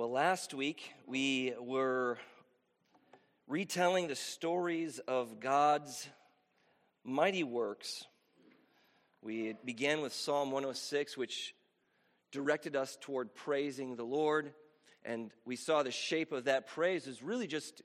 Well, last week we were retelling the stories of God's mighty works. We began with Psalm 106, which directed us toward praising the Lord. And we saw the shape of that praise is really just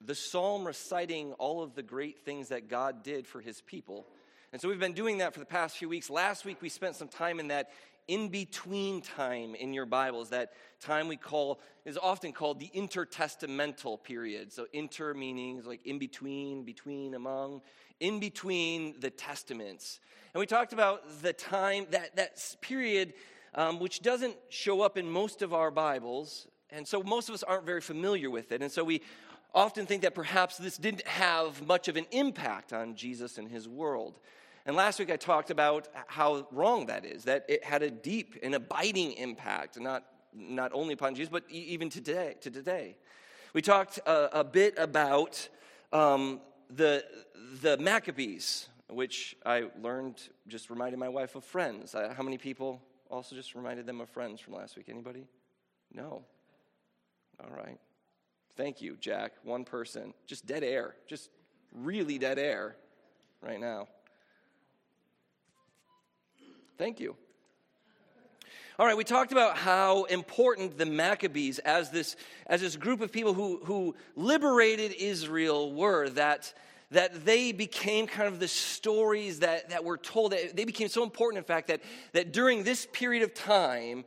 the psalm reciting all of the great things that God did for his people. And so we've been doing that for the past few weeks. Last week we spent some time in that in between time in your Bibles, that time we call, is often called the intertestamental period. So, inter meaning like in between, between, among, in between the testaments. And we talked about the time, that, that period, um, which doesn't show up in most of our Bibles. And so, most of us aren't very familiar with it. And so, we often think that perhaps this didn't have much of an impact on Jesus and his world. And last week I talked about how wrong that is, that it had a deep and abiding impact, not, not only upon Jesus, but even today. To today. We talked a, a bit about um, the, the Maccabees, which I learned just reminded my wife of friends. Uh, how many people also just reminded them of friends from last week? Anybody? No. All right. Thank you, Jack. One person. Just dead air. Just really dead air right now. Thank you. All right, we talked about how important the Maccabees, as this, as this group of people who, who liberated Israel, were. That, that they became kind of the stories that, that were told. That they became so important, in fact, that, that during this period of time,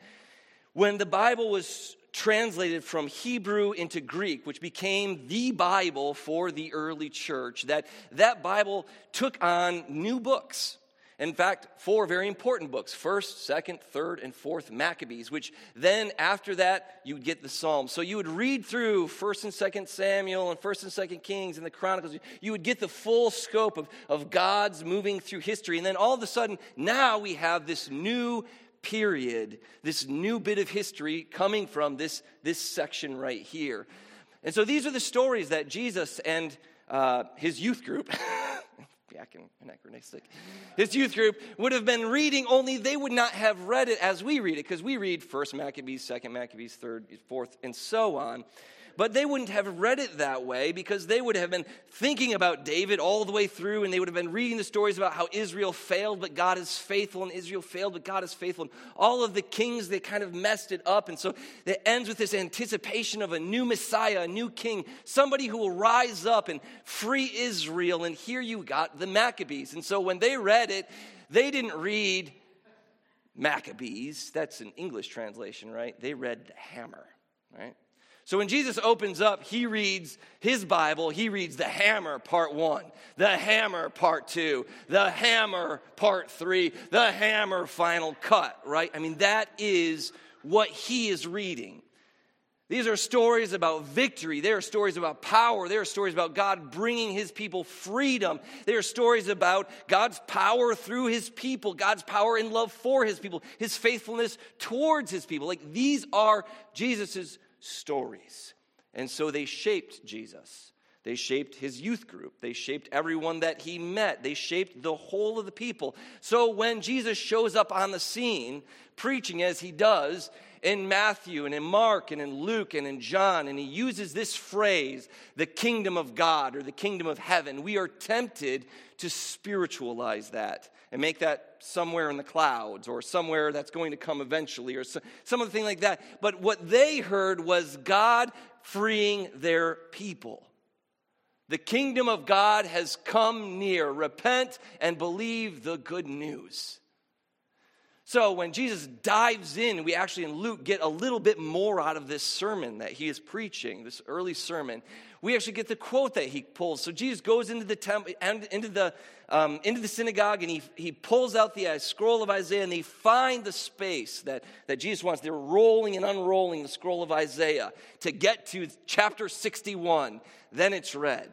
when the Bible was translated from Hebrew into Greek, which became the Bible for the early church, that that Bible took on new books in fact, four very important books first, second, third, and fourth Maccabees, which then after that you would get the Psalms. So you would read through 1st and 2nd Samuel and 1st and 2nd Kings and the Chronicles. You would get the full scope of, of God's moving through history. And then all of a sudden, now we have this new period, this new bit of history coming from this, this section right here. And so these are the stories that Jesus and uh, his youth group back anachronistic. His youth group would have been reading, only they would not have read it as we read it, because we read first Maccabees, second Maccabees, third, fourth, and so on. But they wouldn't have read it that way because they would have been thinking about David all the way through and they would have been reading the stories about how Israel failed, but God is faithful, and Israel failed, but God is faithful. And all of the kings, they kind of messed it up. And so it ends with this anticipation of a new Messiah, a new king, somebody who will rise up and free Israel. And here you got the Maccabees. And so when they read it, they didn't read Maccabees. That's an English translation, right? They read hammer, right? So when Jesus opens up, he reads his Bible, he reads the hammer part one, the hammer part two, the hammer part three, the hammer final cut, right? I mean, that is what he is reading. These are stories about victory. They are stories about power. They are stories about God bringing his people freedom. They are stories about God's power through his people, God's power in love for his people, his faithfulness towards his people. Like these are Jesus's stories. And so they shaped Jesus. They shaped his youth group. They shaped everyone that he met. They shaped the whole of the people. So when Jesus shows up on the scene, preaching as he does in Matthew and in Mark and in Luke and in John, and he uses this phrase, the kingdom of God or the kingdom of heaven, we are tempted to spiritualize that and make that somewhere in the clouds or somewhere that's going to come eventually or some other thing like that. But what they heard was God freeing their people. The kingdom of God has come near. Repent and believe the good news. So when Jesus dives in, we actually in Luke get a little bit more out of this sermon that he is preaching, this early sermon. We actually get the quote that he pulls. So Jesus goes into the temple, into the um, into the synagogue, and he he pulls out the scroll of Isaiah, and they find the space that that Jesus wants. They're rolling and unrolling the scroll of Isaiah to get to chapter sixty-one. Then it's read.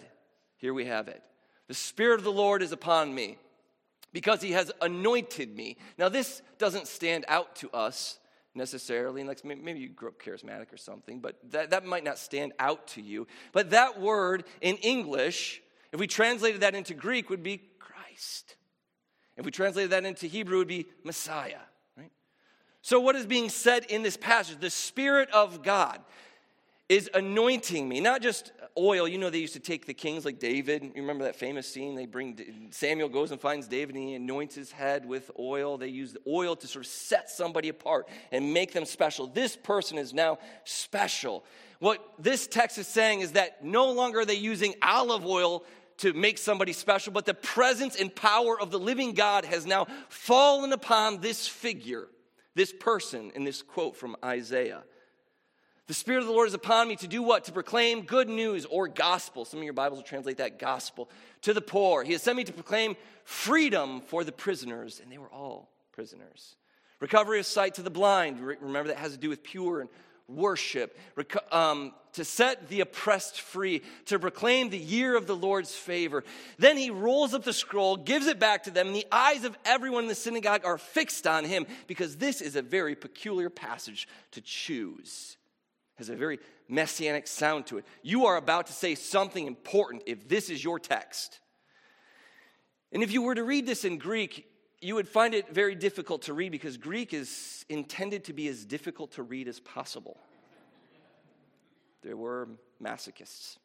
Here we have it. The Spirit of the Lord is upon me because he has anointed me. Now, this doesn't stand out to us necessarily. Like maybe you grew up charismatic or something, but that, that might not stand out to you. But that word in English, if we translated that into Greek, would be Christ. If we translated that into Hebrew, it would be Messiah. Right? So, what is being said in this passage? The Spirit of God is anointing me, not just oil. You know, they used to take the kings like David. You remember that famous scene? They bring Samuel goes and finds David and he anoints his head with oil. They use the oil to sort of set somebody apart and make them special. This person is now special. What this text is saying is that no longer are they using olive oil to make somebody special, but the presence and power of the living God has now fallen upon this figure, this person, in this quote from Isaiah. The Spirit of the Lord is upon me to do what? To proclaim good news or gospel. Some of your Bibles will translate that gospel to the poor. He has sent me to proclaim freedom for the prisoners, and they were all prisoners. Recovery of sight to the blind. Remember, that has to do with pure and worship. Um, to set the oppressed free, to proclaim the year of the Lord's favor. Then he rolls up the scroll, gives it back to them, and the eyes of everyone in the synagogue are fixed on him because this is a very peculiar passage to choose has a very messianic sound to it. You are about to say something important if this is your text. And if you were to read this in Greek, you would find it very difficult to read because Greek is intended to be as difficult to read as possible. There were masochists.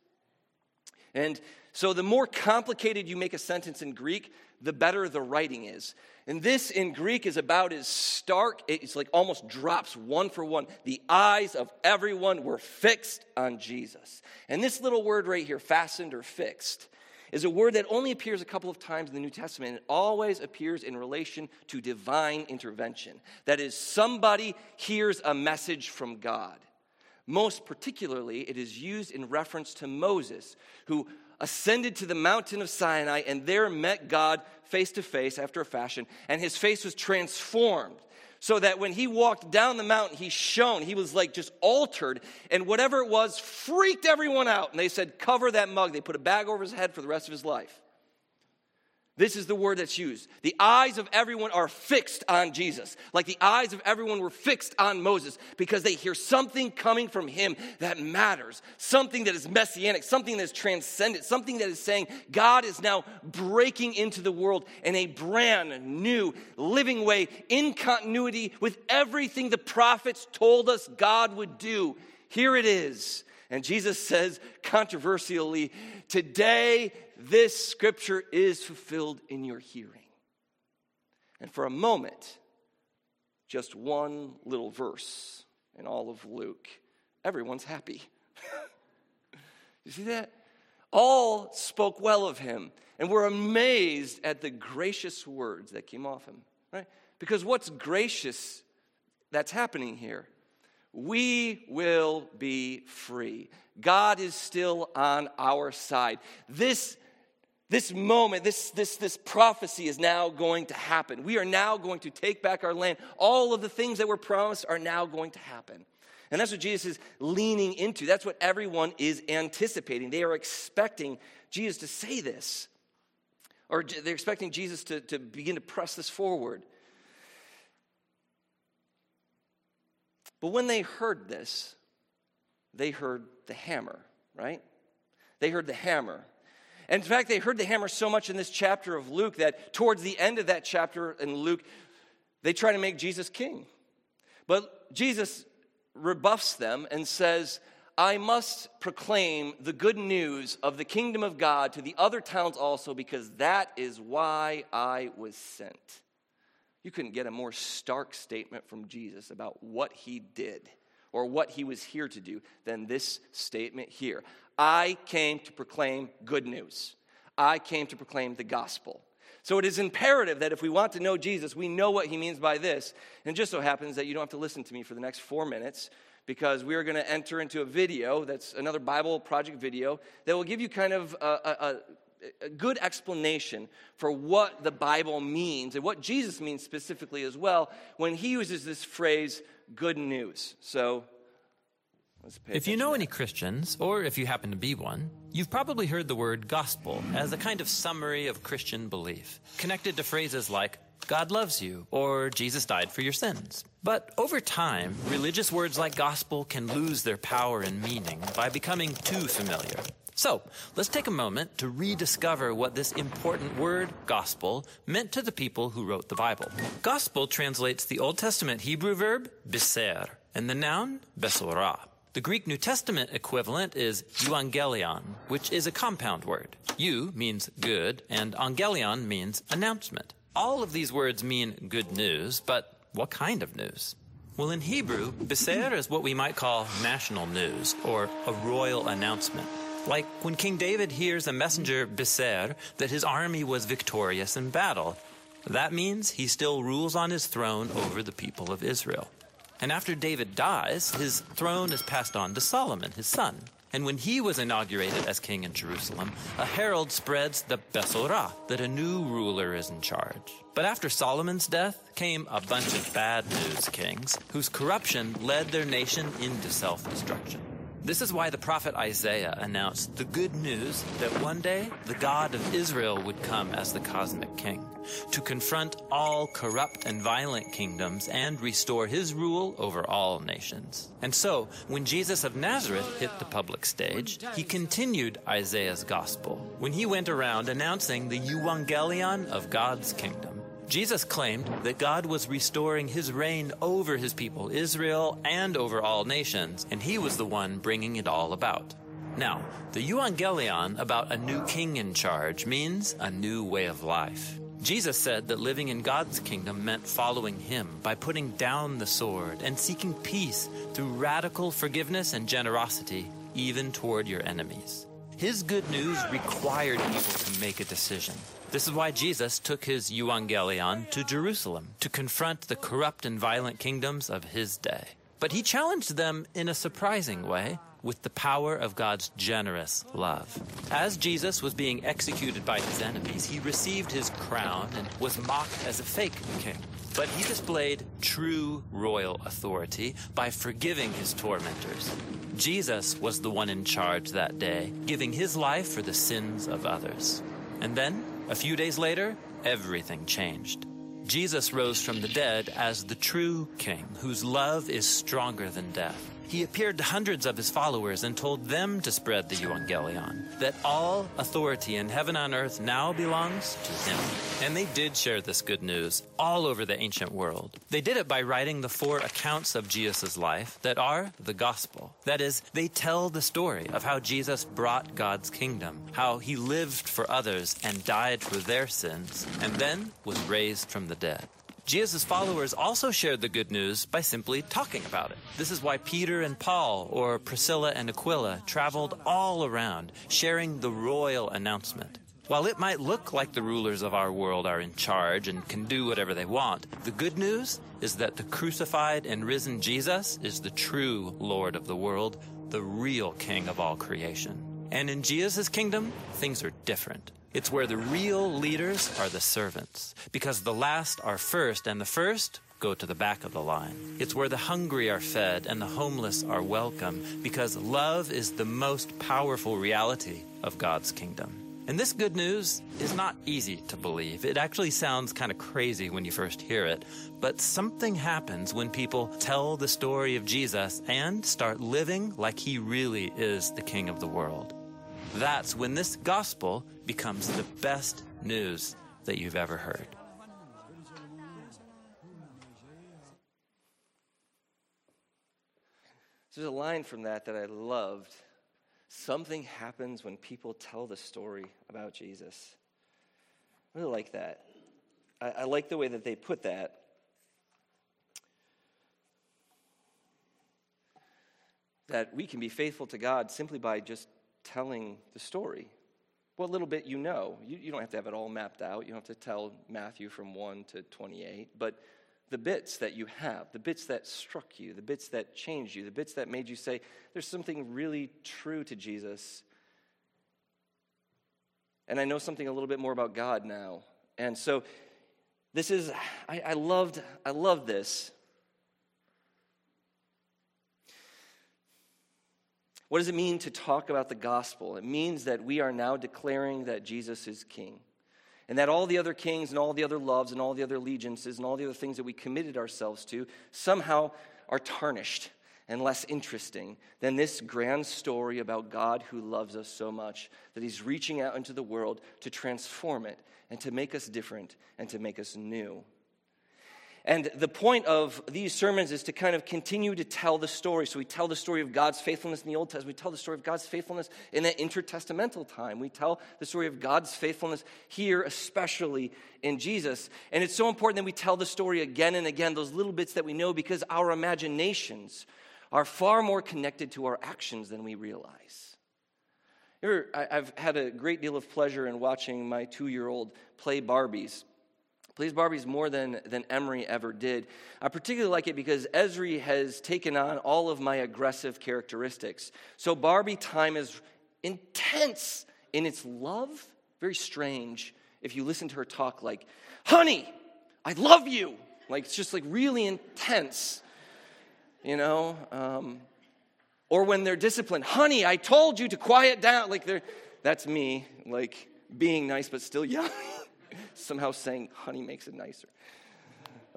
And so, the more complicated you make a sentence in Greek, the better the writing is. And this in Greek is about as stark, it's like almost drops one for one. The eyes of everyone were fixed on Jesus. And this little word right here, fastened or fixed, is a word that only appears a couple of times in the New Testament. It always appears in relation to divine intervention. That is, somebody hears a message from God. Most particularly, it is used in reference to Moses, who ascended to the mountain of Sinai and there met God face to face after a fashion, and his face was transformed. So that when he walked down the mountain, he shone. He was like just altered, and whatever it was freaked everyone out. And they said, Cover that mug. They put a bag over his head for the rest of his life. This is the word that's used. The eyes of everyone are fixed on Jesus, like the eyes of everyone were fixed on Moses, because they hear something coming from him that matters, something that is messianic, something that is transcendent, something that is saying God is now breaking into the world in a brand new, living way, in continuity with everything the prophets told us God would do. Here it is. And Jesus says controversially, Today this scripture is fulfilled in your hearing. And for a moment, just one little verse in all of Luke, everyone's happy. you see that? All spoke well of him and were amazed at the gracious words that came off him, right? Because what's gracious that's happening here? We will be free. God is still on our side. This this moment, this, this, this prophecy is now going to happen. We are now going to take back our land. All of the things that were promised are now going to happen. And that's what Jesus is leaning into. That's what everyone is anticipating. They are expecting Jesus to say this, or they're expecting Jesus to, to begin to press this forward. But when they heard this, they heard the hammer, right? They heard the hammer. And in fact, they heard the hammer so much in this chapter of Luke that towards the end of that chapter in Luke, they try to make Jesus king. But Jesus rebuffs them and says, I must proclaim the good news of the kingdom of God to the other towns also, because that is why I was sent. You couldn't get a more stark statement from Jesus about what he did or what he was here to do than this statement here. I came to proclaim good news. I came to proclaim the gospel. So it is imperative that if we want to know Jesus, we know what he means by this. And it just so happens that you don't have to listen to me for the next four minutes because we are going to enter into a video that's another Bible project video that will give you kind of a, a, a good explanation for what the Bible means and what Jesus means specifically as well when he uses this phrase, good news. So if you know any Christians, or if you happen to be one, you've probably heard the word gospel as a kind of summary of Christian belief, connected to phrases like, God loves you, or Jesus died for your sins. But over time, religious words like gospel can lose their power and meaning by becoming too familiar. So, let's take a moment to rediscover what this important word, gospel, meant to the people who wrote the Bible. Gospel translates the Old Testament Hebrew verb, biser, and the noun, besorah. The Greek New Testament equivalent is euangelion, which is a compound word. Eu means good, and angelion means announcement. All of these words mean good news, but what kind of news? Well, in Hebrew, biser is what we might call national news, or a royal announcement. Like when King David hears a messenger biser that his army was victorious in battle. That means he still rules on his throne over the people of Israel. And after David dies, his throne is passed on to Solomon, his son. And when he was inaugurated as king in Jerusalem, a herald spreads the Besorah that a new ruler is in charge. But after Solomon's death came a bunch of bad news kings whose corruption led their nation into self destruction. This is why the prophet Isaiah announced the good news that one day the God of Israel would come as the cosmic king to confront all corrupt and violent kingdoms and restore his rule over all nations. And so, when Jesus of Nazareth hit the public stage, he continued Isaiah's gospel when he went around announcing the euangelion of God's kingdom. Jesus claimed that God was restoring his reign over his people, Israel, and over all nations, and he was the one bringing it all about. Now, the euangelion about a new king in charge means a new way of life. Jesus said that living in God's kingdom meant following him by putting down the sword and seeking peace through radical forgiveness and generosity, even toward your enemies. His good news required people to make a decision. This is why Jesus took his euangelion to Jerusalem to confront the corrupt and violent kingdoms of his day. But he challenged them in a surprising way with the power of God's generous love. As Jesus was being executed by his enemies, he received his crown and was mocked as a fake king. But he displayed true royal authority by forgiving his tormentors. Jesus was the one in charge that day, giving his life for the sins of others. And then a few days later, everything changed. Jesus rose from the dead as the true king, whose love is stronger than death. He appeared to hundreds of his followers and told them to spread the euangelion, that all authority in heaven and earth now belongs to him. And they did share this good news all over the ancient world. They did it by writing the four accounts of Jesus' life that are the gospel. That is, they tell the story of how Jesus brought God's kingdom, how he lived for others and died for their sins, and then was raised from the dead. Jesus' followers also shared the good news by simply talking about it. This is why Peter and Paul, or Priscilla and Aquila, traveled all around, sharing the royal announcement. While it might look like the rulers of our world are in charge and can do whatever they want, the good news is that the crucified and risen Jesus is the true Lord of the world, the real King of all creation. And in Jesus' kingdom, things are different. It's where the real leaders are the servants, because the last are first, and the first go to the back of the line. It's where the hungry are fed and the homeless are welcome, because love is the most powerful reality of God's kingdom. And this good news is not easy to believe. It actually sounds kind of crazy when you first hear it, but something happens when people tell the story of Jesus and start living like he really is the king of the world. That's when this gospel becomes the best news that you've ever heard. There's a line from that that I loved. Something happens when people tell the story about Jesus. I really like that. I, I like the way that they put that. That we can be faithful to God simply by just telling the story. What little bit you know. You, you don't have to have it all mapped out. You don't have to tell Matthew from 1 to 28. But the bits that you have, the bits that struck you, the bits that changed you, the bits that made you say, there's something really true to Jesus. And I know something a little bit more about God now. And so this is, I, I loved, I loved this. What does it mean to talk about the gospel? It means that we are now declaring that Jesus is king. And that all the other kings and all the other loves and all the other allegiances and all the other things that we committed ourselves to somehow are tarnished and less interesting than this grand story about God who loves us so much that He's reaching out into the world to transform it and to make us different and to make us new. And the point of these sermons is to kind of continue to tell the story. So we tell the story of God's faithfulness in the Old Testament. We tell the story of God's faithfulness in that intertestamental time. We tell the story of God's faithfulness here, especially in Jesus. And it's so important that we tell the story again and again, those little bits that we know, because our imaginations are far more connected to our actions than we realize. I've had a great deal of pleasure in watching my two year old play Barbies. Plays Barbies more than, than Emery ever did. I particularly like it because Esri has taken on all of my aggressive characteristics. So Barbie time is intense in its love, very strange if you listen to her talk like, honey, I love you. Like, it's just like really intense you know? Um, or when they're disciplined, honey, I told you to quiet down. Like, they're, that's me, like being nice but still yelling. Somehow saying honey makes it nicer.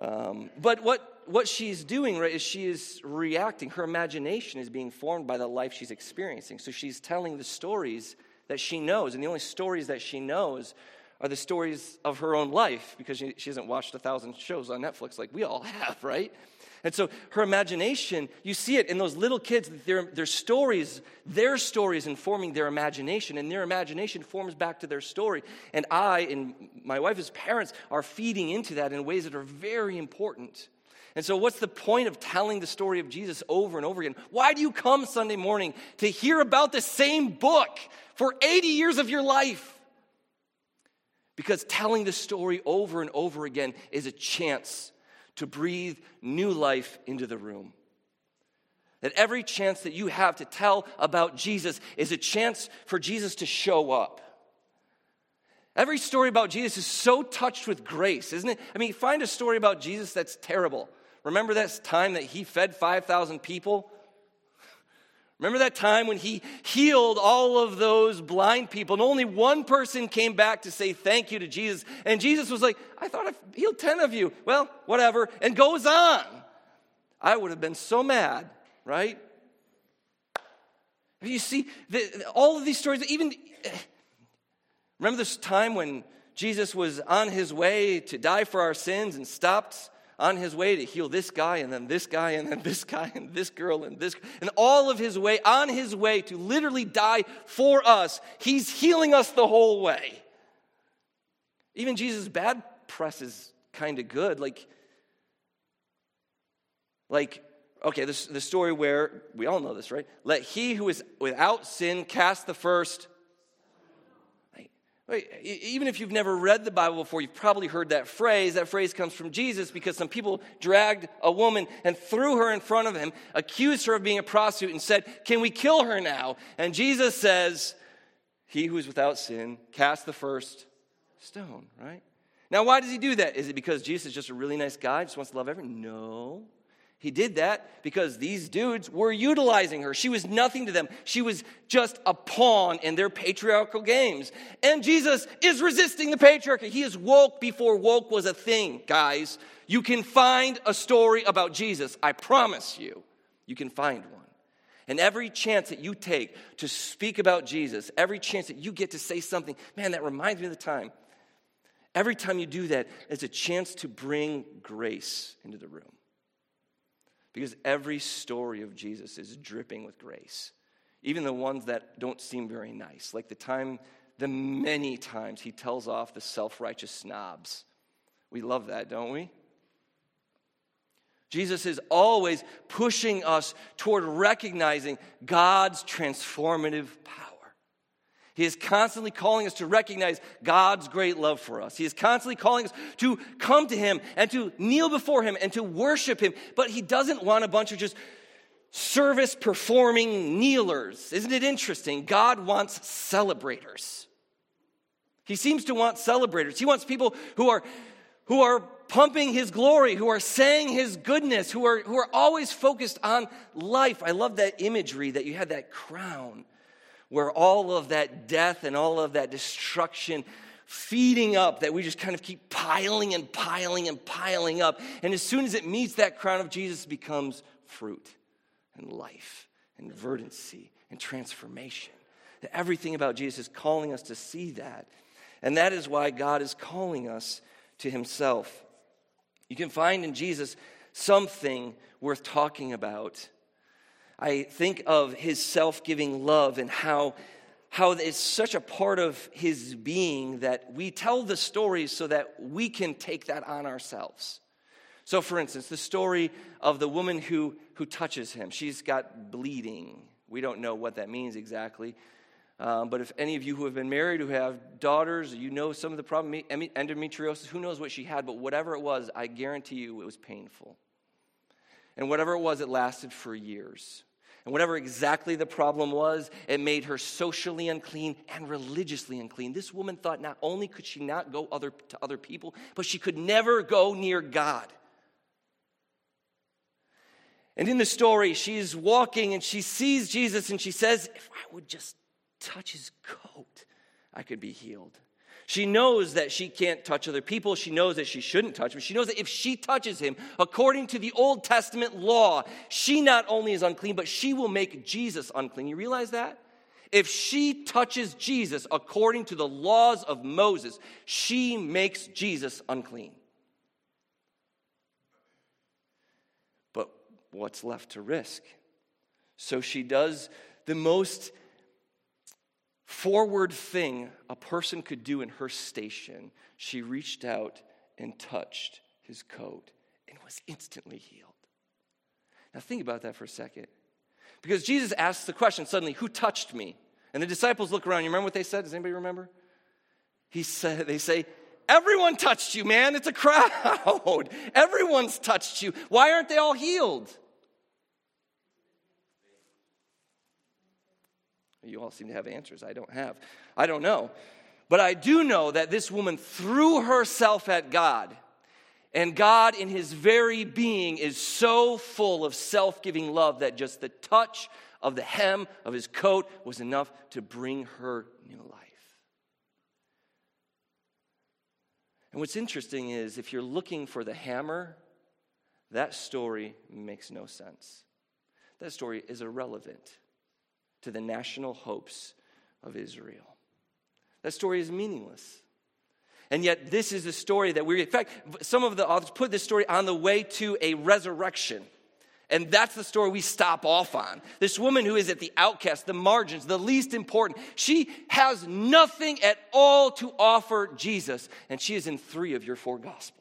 Um, but what, what she's doing, right, is she is reacting. Her imagination is being formed by the life she's experiencing. So she's telling the stories that she knows. And the only stories that she knows are the stories of her own life because she, she hasn't watched a thousand shows on Netflix like we all have, right? And so her imagination, you see it in those little kids, their, their stories, their stories informing their imagination, and their imagination forms back to their story. And I and my wife as parents are feeding into that in ways that are very important. And so, what's the point of telling the story of Jesus over and over again? Why do you come Sunday morning to hear about the same book for 80 years of your life? Because telling the story over and over again is a chance to breathe new life into the room. That every chance that you have to tell about Jesus is a chance for Jesus to show up. Every story about Jesus is so touched with grace, isn't it? I mean, find a story about Jesus that's terrible. Remember that time that he fed 5,000 people? Remember that time when he healed all of those blind people and only one person came back to say thank you to Jesus? And Jesus was like, I thought I healed 10 of you. Well, whatever, and goes on. I would have been so mad, right? You see, the, all of these stories, even remember this time when Jesus was on his way to die for our sins and stopped on his way to heal this guy and then this guy and then this guy and this girl and this and all of his way on his way to literally die for us. He's healing us the whole way. Even jesus bad press is kind of good. Like like okay this the story where we all know this right? Let he who is without sin cast the first even if you've never read the Bible before, you've probably heard that phrase. That phrase comes from Jesus because some people dragged a woman and threw her in front of him, accused her of being a prostitute, and said, Can we kill her now? And Jesus says, He who is without sin, cast the first stone, right? Now, why does he do that? Is it because Jesus is just a really nice guy, just wants to love everyone? No. He did that because these dudes were utilizing her. She was nothing to them. She was just a pawn in their patriarchal games. And Jesus is resisting the patriarchy. He is woke before woke was a thing, guys. You can find a story about Jesus. I promise you, you can find one. And every chance that you take to speak about Jesus, every chance that you get to say something, man, that reminds me of the time. Every time you do that, it's a chance to bring grace into the room. Because every story of Jesus is dripping with grace, even the ones that don't seem very nice, like the time, the many times he tells off the self righteous snobs. We love that, don't we? Jesus is always pushing us toward recognizing God's transformative power. He is constantly calling us to recognize God's great love for us. He is constantly calling us to come to Him and to kneel before Him and to worship Him. But He doesn't want a bunch of just service performing kneelers. Isn't it interesting? God wants celebrators. He seems to want celebrators. He wants people who are who are pumping his glory, who are saying his goodness, who are, who are always focused on life. I love that imagery that you had that crown where all of that death and all of that destruction feeding up that we just kind of keep piling and piling and piling up. And as soon as it meets that crown of Jesus, becomes fruit and life and verdancy and transformation. Everything about Jesus is calling us to see that. And that is why God is calling us to Himself. You can find in Jesus something worth talking about. I think of His self giving love and how, how it's such a part of His being that we tell the stories so that we can take that on ourselves. So, for instance, the story of the woman who, who touches him, she's got bleeding. We don't know what that means exactly. Um, but if any of you who have been married, who have daughters, you know some of the problem, endometriosis, who knows what she had, but whatever it was, I guarantee you it was painful. And whatever it was, it lasted for years. And whatever exactly the problem was, it made her socially unclean and religiously unclean. This woman thought not only could she not go other, to other people, but she could never go near God. And in the story, she's walking and she sees Jesus and she says, If I would just touch his coat, I could be healed. She knows that she can't touch other people. She knows that she shouldn't touch him. She knows that if she touches him, according to the Old Testament law, she not only is unclean, but she will make Jesus unclean. You realize that? If she touches Jesus according to the laws of Moses, she makes Jesus unclean. But what's left to risk. So she does the most forward thing a person could do in her station. She reached out and touched his coat and was instantly healed. Now, think about that for a second. Because Jesus asks the question suddenly, Who touched me? And the disciples look around. You remember what they said? Does anybody remember? He said, They say, Everyone touched you, man. It's a crowd. Everyone's touched you. Why aren't they all healed? You all seem to have answers. I don't have. I don't know. But I do know that this woman threw herself at God. And God, in his very being, is so full of self giving love that just the touch of the hem of his coat was enough to bring her new life. And what's interesting is if you're looking for the hammer, that story makes no sense. That story is irrelevant to the national hopes of Israel. That story is meaningless. And yet, this is a story that we, in fact, some of the authors put this story on the way to a resurrection. And that's the story we stop off on. This woman who is at the outcast, the margins, the least important, she has nothing at all to offer Jesus. And she is in three of your four gospels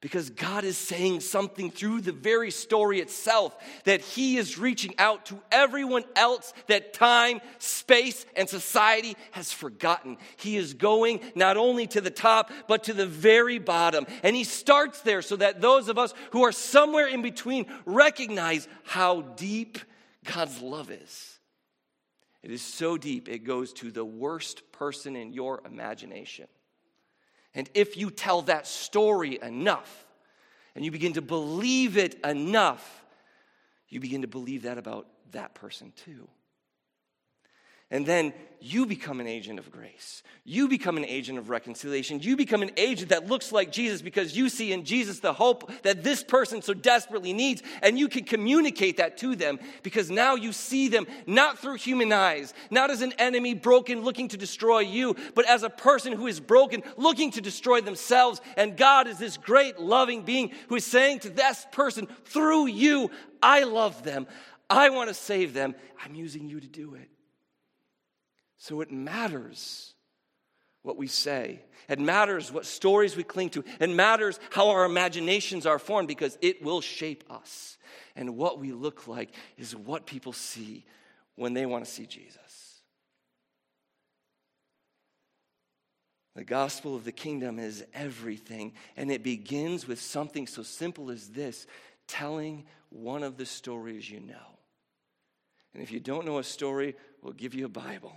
because God is saying something through the very story itself that He is reaching out to everyone else that time, space, and society has forgotten. He is going not only to the top, but to the very bottom. And He starts there so that those of us who are somewhere in between recognize how deep God's love is. It is so deep, it goes to the worst person in your imagination. And if you tell that story enough and you begin to believe it enough, you begin to believe that about that person too. And then you become an agent of grace. You become an agent of reconciliation. You become an agent that looks like Jesus because you see in Jesus the hope that this person so desperately needs. And you can communicate that to them because now you see them not through human eyes, not as an enemy broken looking to destroy you, but as a person who is broken looking to destroy themselves. And God is this great loving being who is saying to this person, through you, I love them. I want to save them. I'm using you to do it. So it matters what we say. It matters what stories we cling to. It matters how our imaginations are formed because it will shape us. And what we look like is what people see when they want to see Jesus. The gospel of the kingdom is everything, and it begins with something so simple as this telling one of the stories you know. And if you don't know a story, we'll give you a Bible.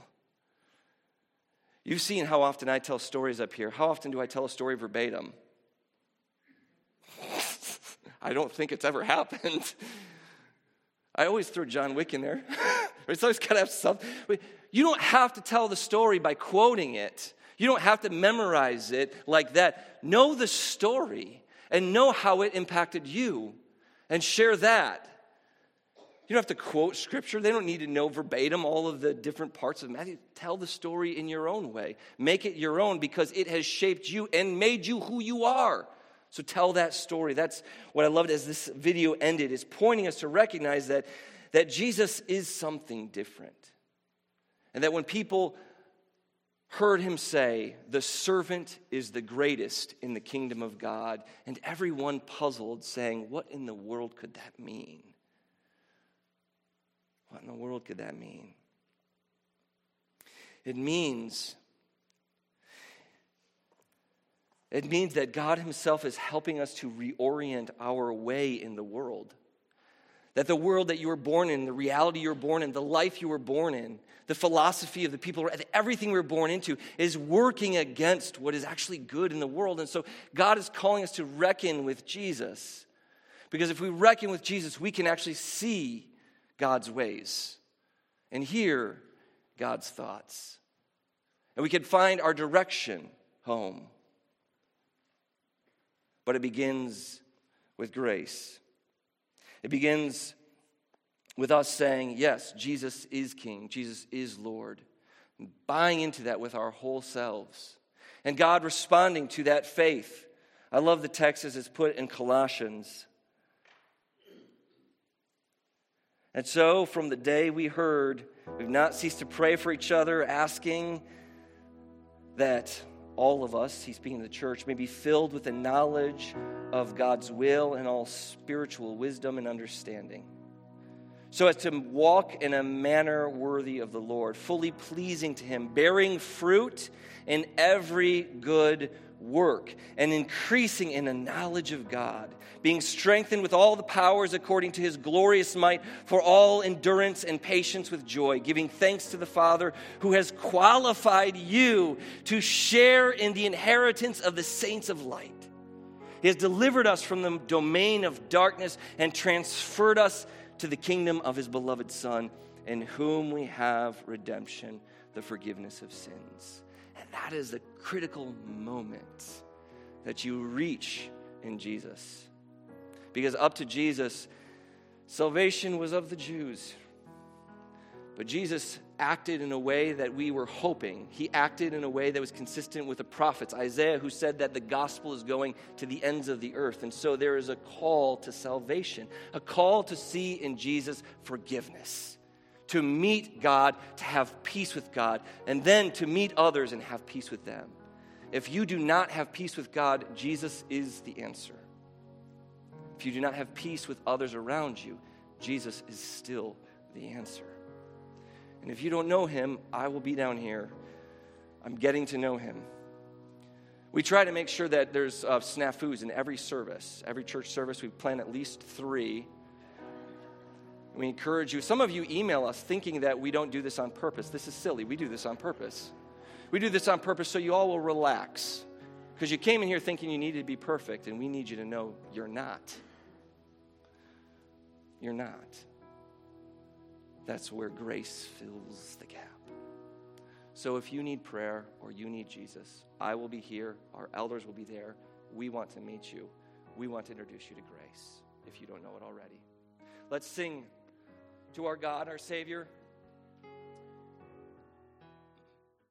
You've seen how often I tell stories up here. How often do I tell a story verbatim? I don't think it's ever happened. I always throw John Wick in there. it's always got to have something. You don't have to tell the story by quoting it. You don't have to memorize it like that. Know the story and know how it impacted you and share that. You don't have to quote scripture. They don't need to know verbatim all of the different parts of Matthew. Tell the story in your own way. Make it your own because it has shaped you and made you who you are. So tell that story. That's what I loved as this video ended, is pointing us to recognize that, that Jesus is something different. And that when people heard him say, The servant is the greatest in the kingdom of God, and everyone puzzled, saying, What in the world could that mean? What in the world could that mean? It means it means that God himself is helping us to reorient our way in the world. That the world that you were born in, the reality you were born in, the life you were born in, the philosophy of the people, everything we were born into is working against what is actually good in the world. And so God is calling us to reckon with Jesus. Because if we reckon with Jesus, we can actually see God's ways and hear God's thoughts. And we can find our direction home. But it begins with grace. It begins with us saying, Yes, Jesus is King, Jesus is Lord, and buying into that with our whole selves. And God responding to that faith. I love the text as it's put in Colossians. And so, from the day we heard, we've not ceased to pray for each other, asking that all of us, he's speaking to the church, may be filled with the knowledge of God's will and all spiritual wisdom and understanding, so as to walk in a manner worthy of the Lord, fully pleasing to him, bearing fruit in every good work and increasing in a knowledge of God, being strengthened with all the powers according to his glorious might for all endurance and patience with joy, giving thanks to the Father who has qualified you to share in the inheritance of the saints of light. He has delivered us from the domain of darkness and transferred us to the kingdom of his beloved Son, in whom we have redemption, the forgiveness of sins that is the critical moment that you reach in Jesus. Because up to Jesus, salvation was of the Jews. But Jesus acted in a way that we were hoping. He acted in a way that was consistent with the prophets. Isaiah, who said that the gospel is going to the ends of the earth. And so there is a call to salvation, a call to see in Jesus forgiveness to meet God, to have peace with God, and then to meet others and have peace with them. If you do not have peace with God, Jesus is the answer. If you do not have peace with others around you, Jesus is still the answer. And if you don't know him, I will be down here. I'm getting to know him. We try to make sure that there's uh, snafus in every service. Every church service, we plan at least three we encourage you. Some of you email us thinking that we don't do this on purpose. This is silly. We do this on purpose. We do this on purpose so you all will relax. Because you came in here thinking you needed to be perfect, and we need you to know you're not. You're not. That's where grace fills the gap. So if you need prayer or you need Jesus, I will be here. Our elders will be there. We want to meet you. We want to introduce you to grace if you don't know it already. Let's sing to our God, our Savior.